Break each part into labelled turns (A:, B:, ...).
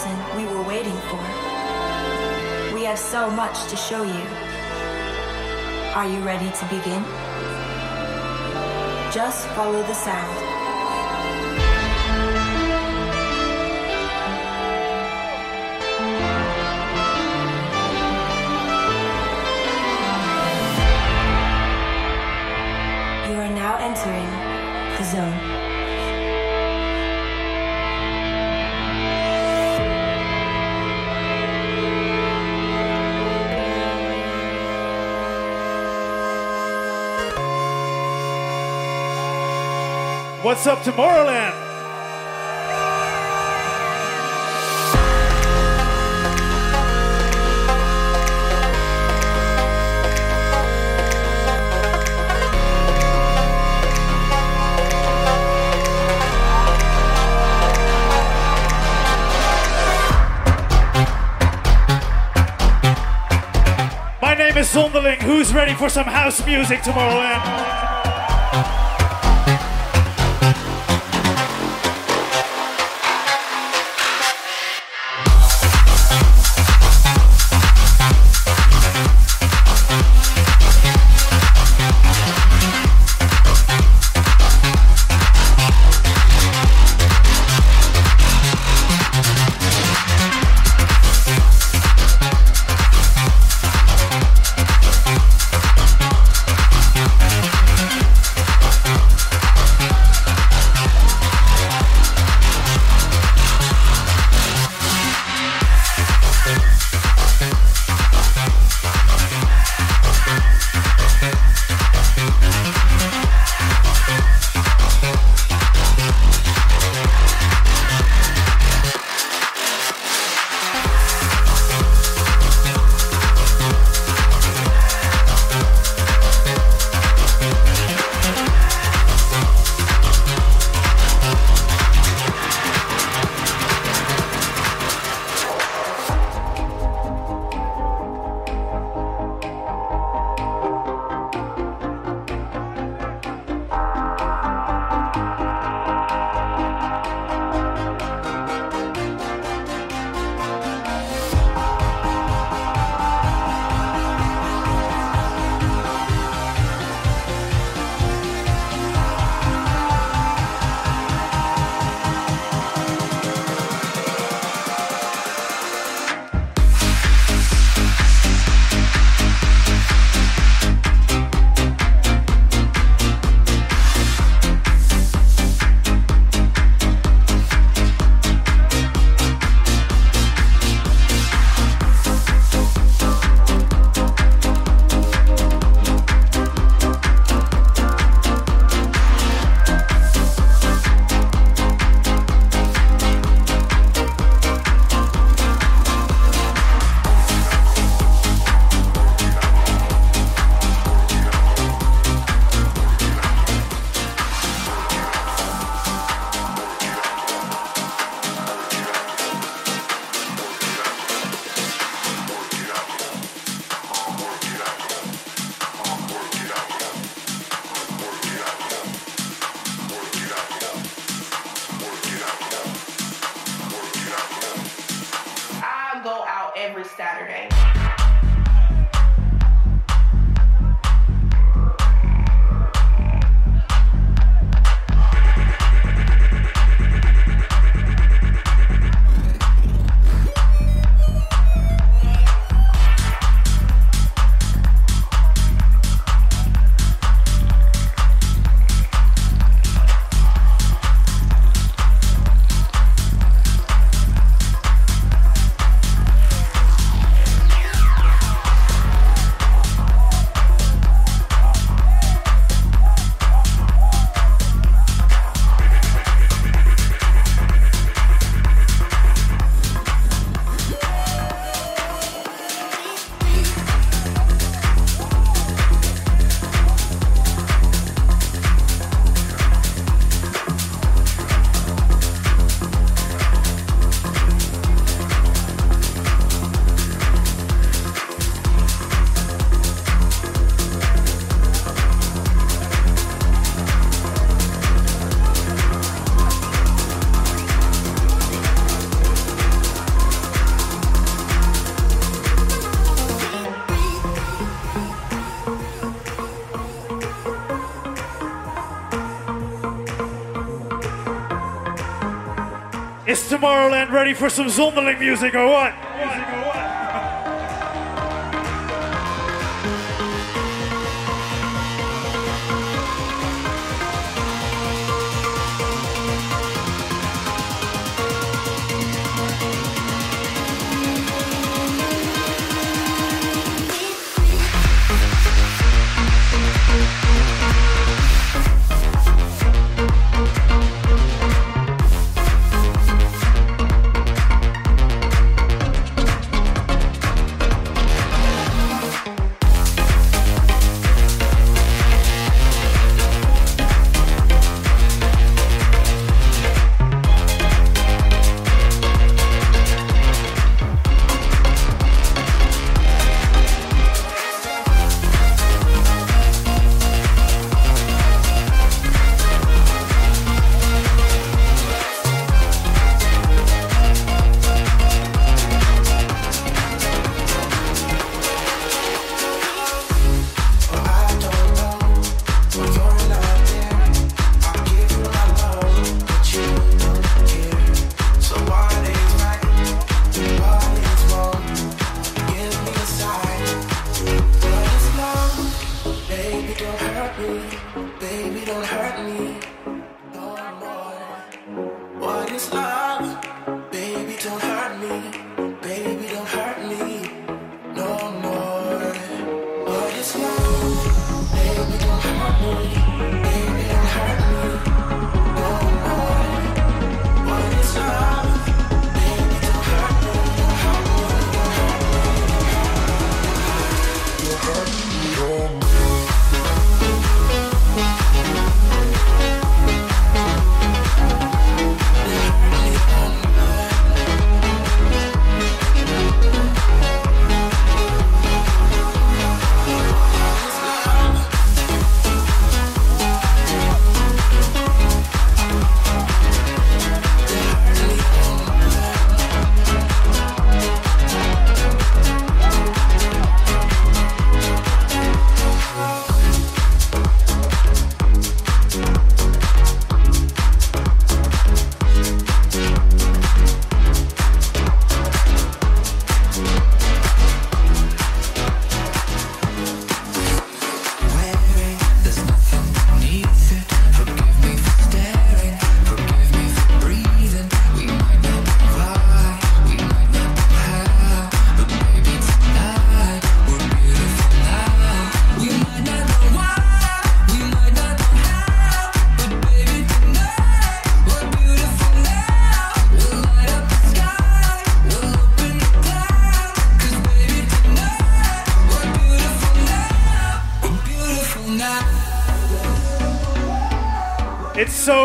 A: person we were waiting for. We have so much to show you. Are you ready to begin? Just follow the sound.
B: What's up, Tomorrowland? My name is Zonderling. Who's ready for some house music, Tomorrowland?
C: Is Tomorrowland ready for some Zonderling music or what?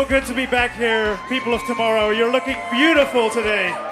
C: Good to be back here, people of tomorrow. You're looking beautiful today.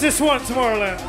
D: This one, Tomorrowland.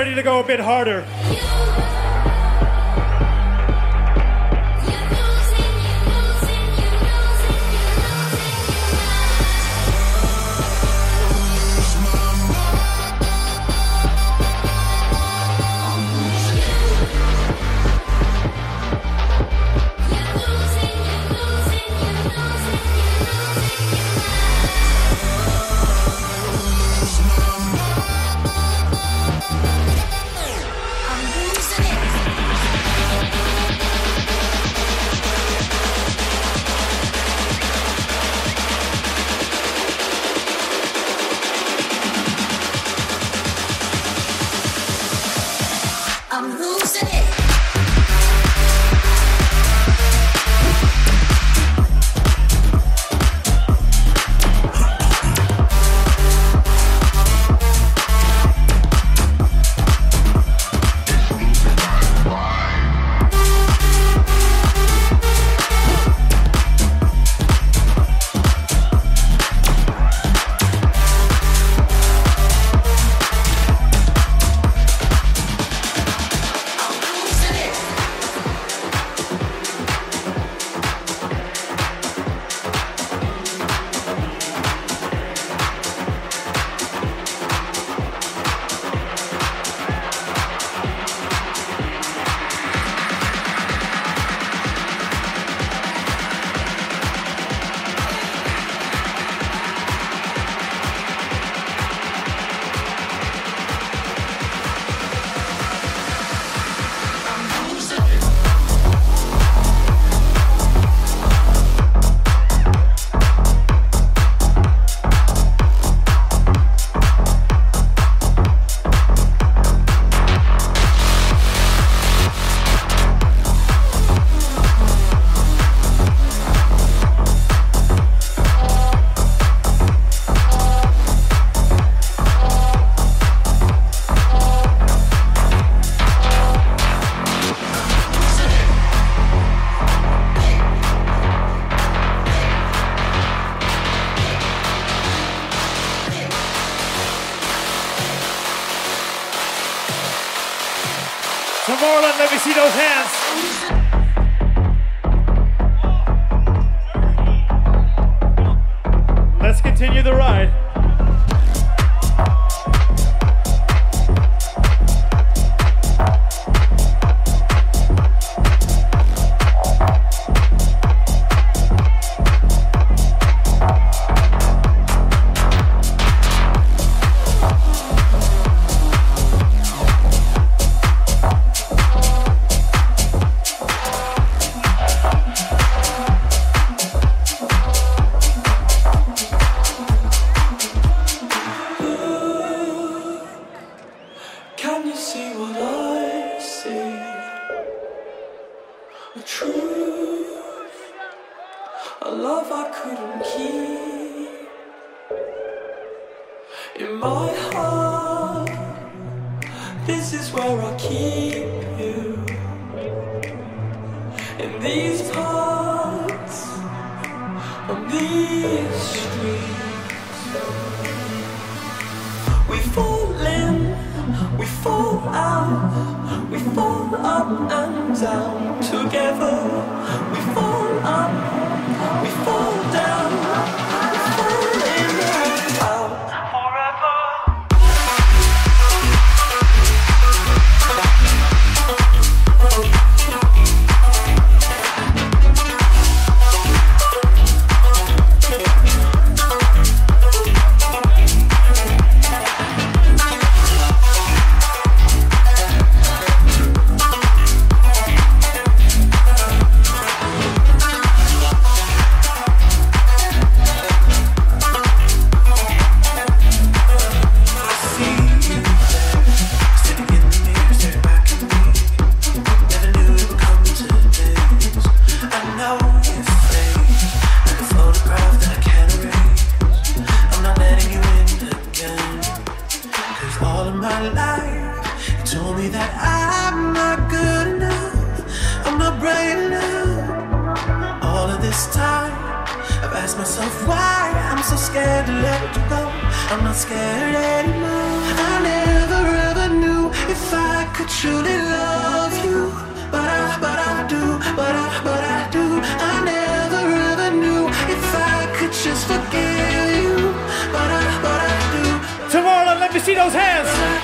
D: Ready to go a bit harder? of why I'm
E: so scared to let you go.
F: I'm not scared anymore. I never ever knew if I could truly love you. But I, but I do, but I, but I do. I never ever knew if I could just forgive you. But I, but I do.
G: Tomorrow, let me see those hands.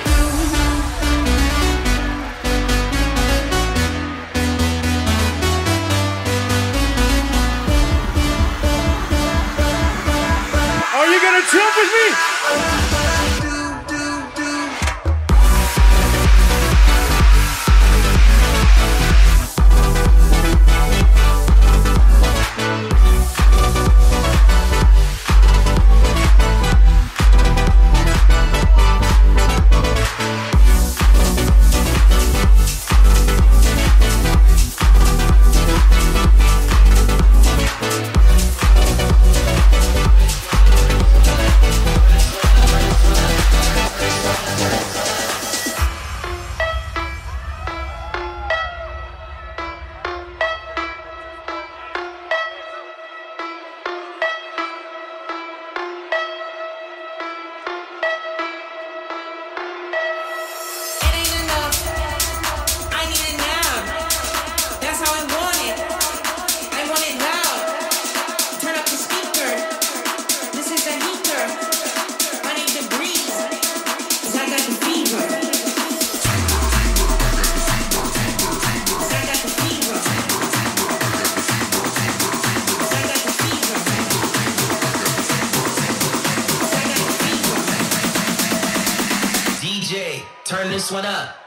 D: DJ, turn this one up.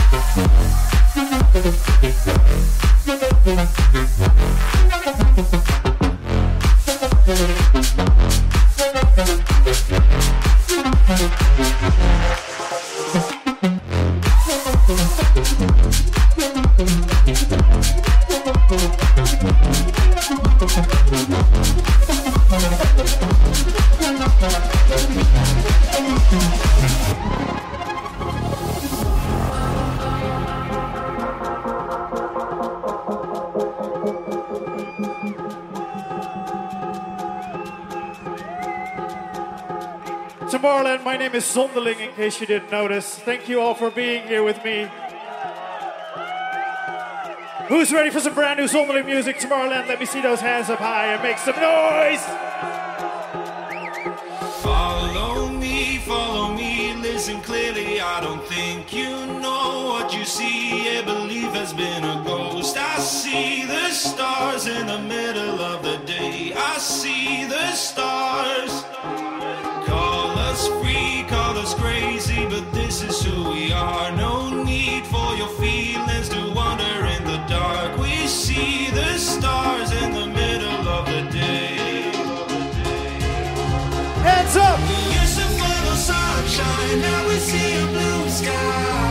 B: case you didn't notice. Thank you all for being here with me. Who's ready for some brand new Zonderling music tomorrow Tomorrowland? Let me see those hands up high and make some noise!
H: Follow me, follow me, listen clearly. I don't think you know what you see. Yeah, believe has been a ghost. I see the stars in the middle of the day. I see the stars. Call us free, call crazy, but this is who we are. No need for your feelings to wander in the dark. We see the stars in the middle of the day.
B: Hands up!
H: We used to follow sunshine, now we see a blue sky.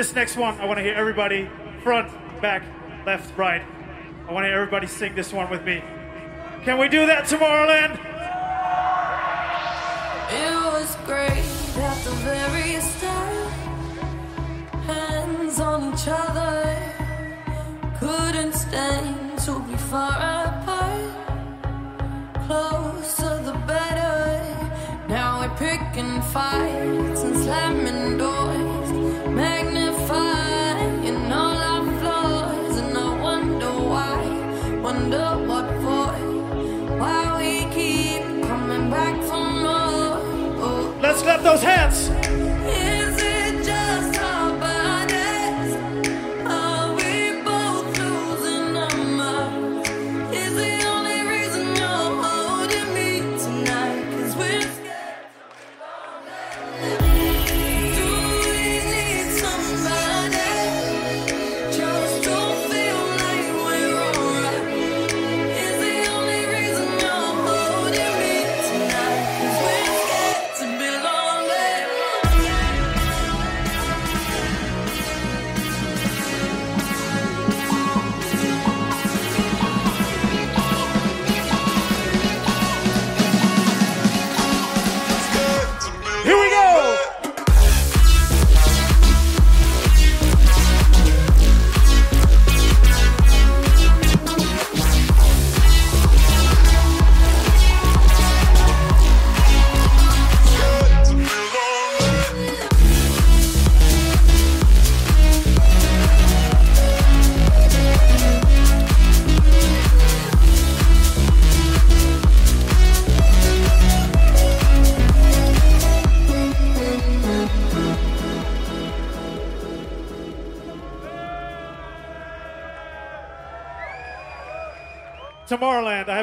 I: This
B: next one,
I: I
B: want to hear everybody front, back, left, right. I want to hear everybody sing this one with me. Can we do that, tomorrow, Tomorrowland?
I: It was great at the very start. Hands on each other. Couldn't stand to be far apart. Closer the better. Now we're picking fights and slamming doors.
B: Let's clap those hands.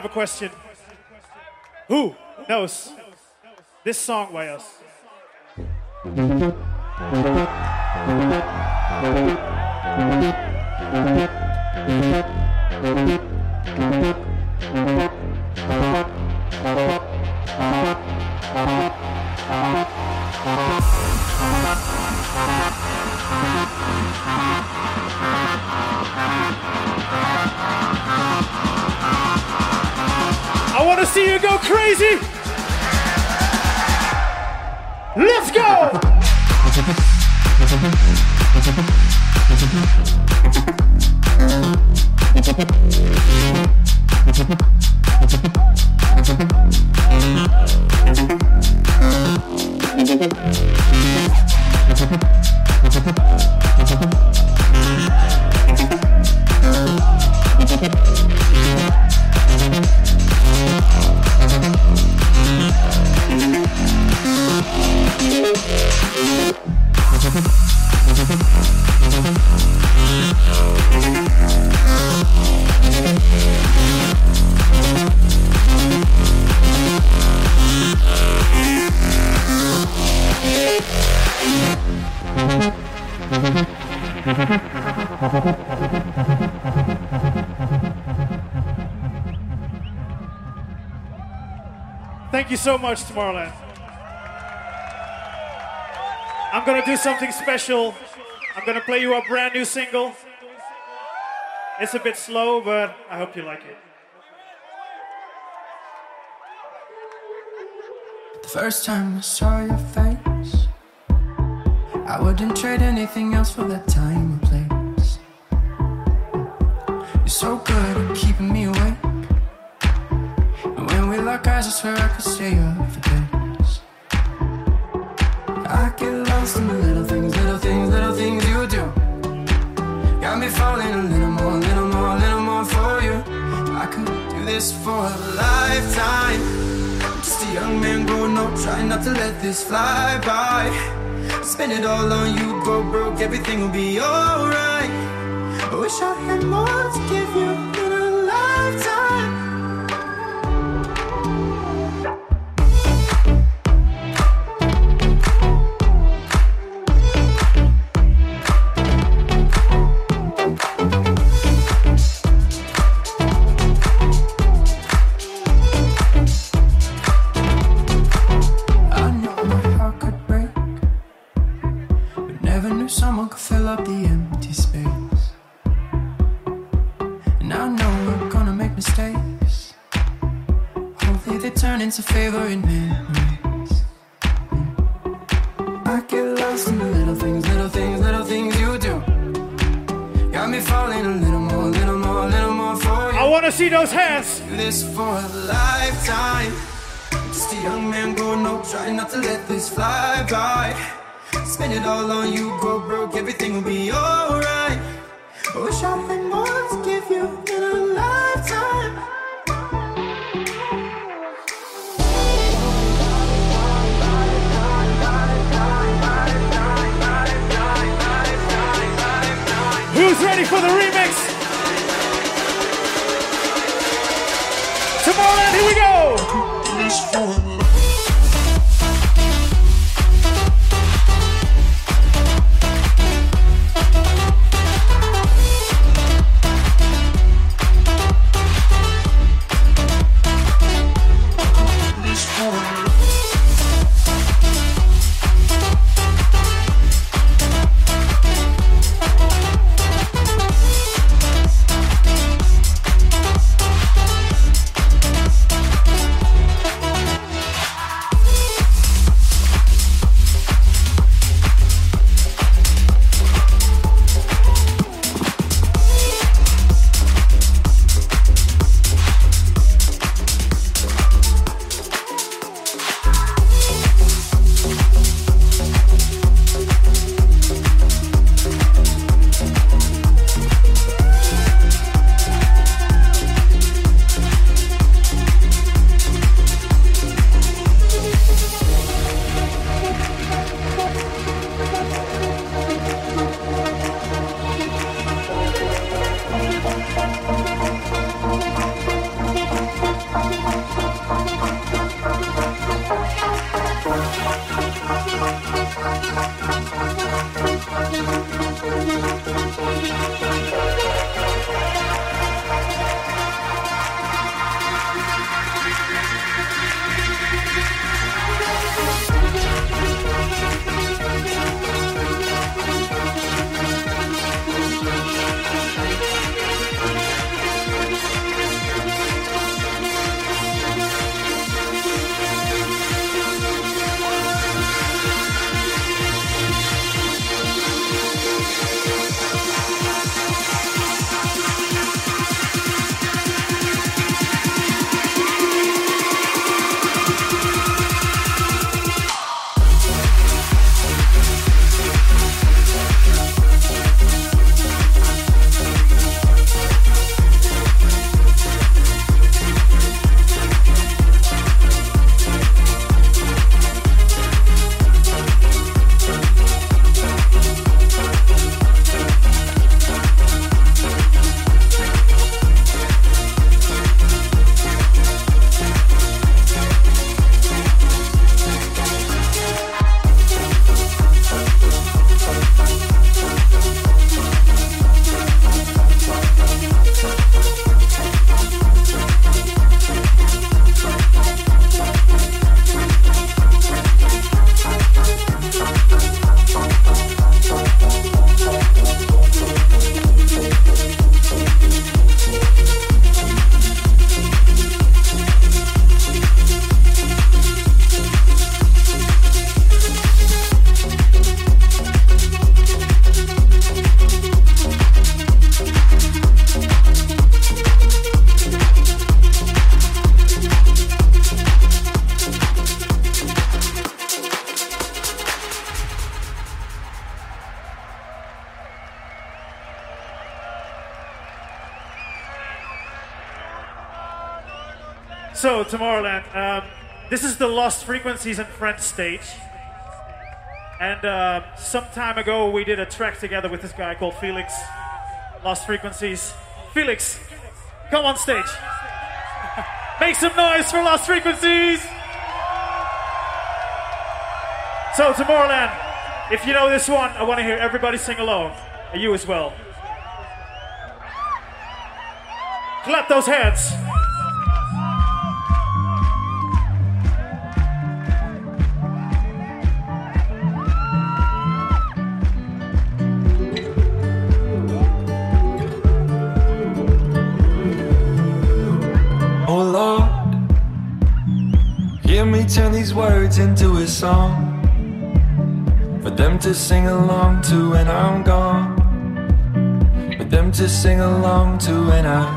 B: A question. Who knows this song by us? Want to see you go crazy. Let's go. so much, Tomorrowland. I'm gonna do something special. I'm gonna play you a brand new single. It's a bit slow, but I hope you like it.
J: The first time I saw your face, I wouldn't trade anything else for that time and place. You're so good at keeping me eyes, I swear I could stay up for days. I get lost in the little things, little things, little things you do. Got me falling a little more, little more, little more for you. I could do this for a lifetime. Just a young man growing up, trying not to let this fly by. Spend it all on you, go broke, everything will be alright. I wish I had more to give you this for a lifetime.
B: Lost Frequencies and Friends stage. And uh, some time ago, we did a track together with this guy called Felix. Lost Frequencies. Felix, come on stage. Make some noise for Lost Frequencies. So, Tomorrowland, if you know this one, I want to hear everybody sing along. And you as well. Clap those hands.
K: Words into a song. For them to sing along to when I'm gone, for them to sing along to when I'm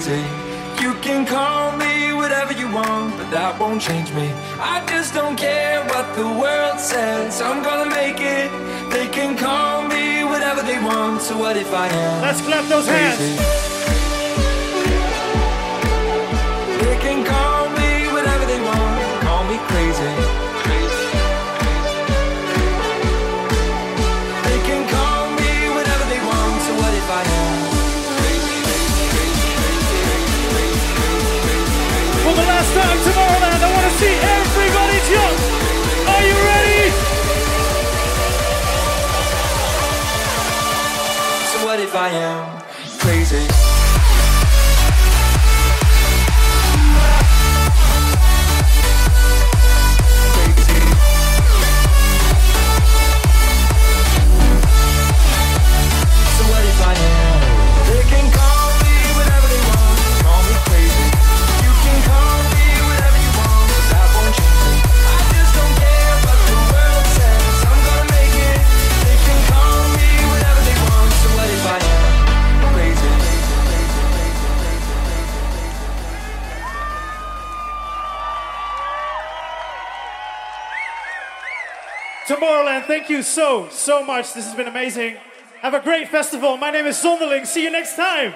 K: Crazy. You can call me whatever you want, but that won't change me. I just don't care what the world says. I'm gonna make it. They can call me whatever they want. So what if I am?
B: Let's clap those hands.
K: crazy? They
B: last time, Tomorrowland, I want to see everybody jump. Are you ready?
K: So what if I am
B: thank you so, so much. This has been amazing. Have a great festival. My name is Zonderling. See you next time.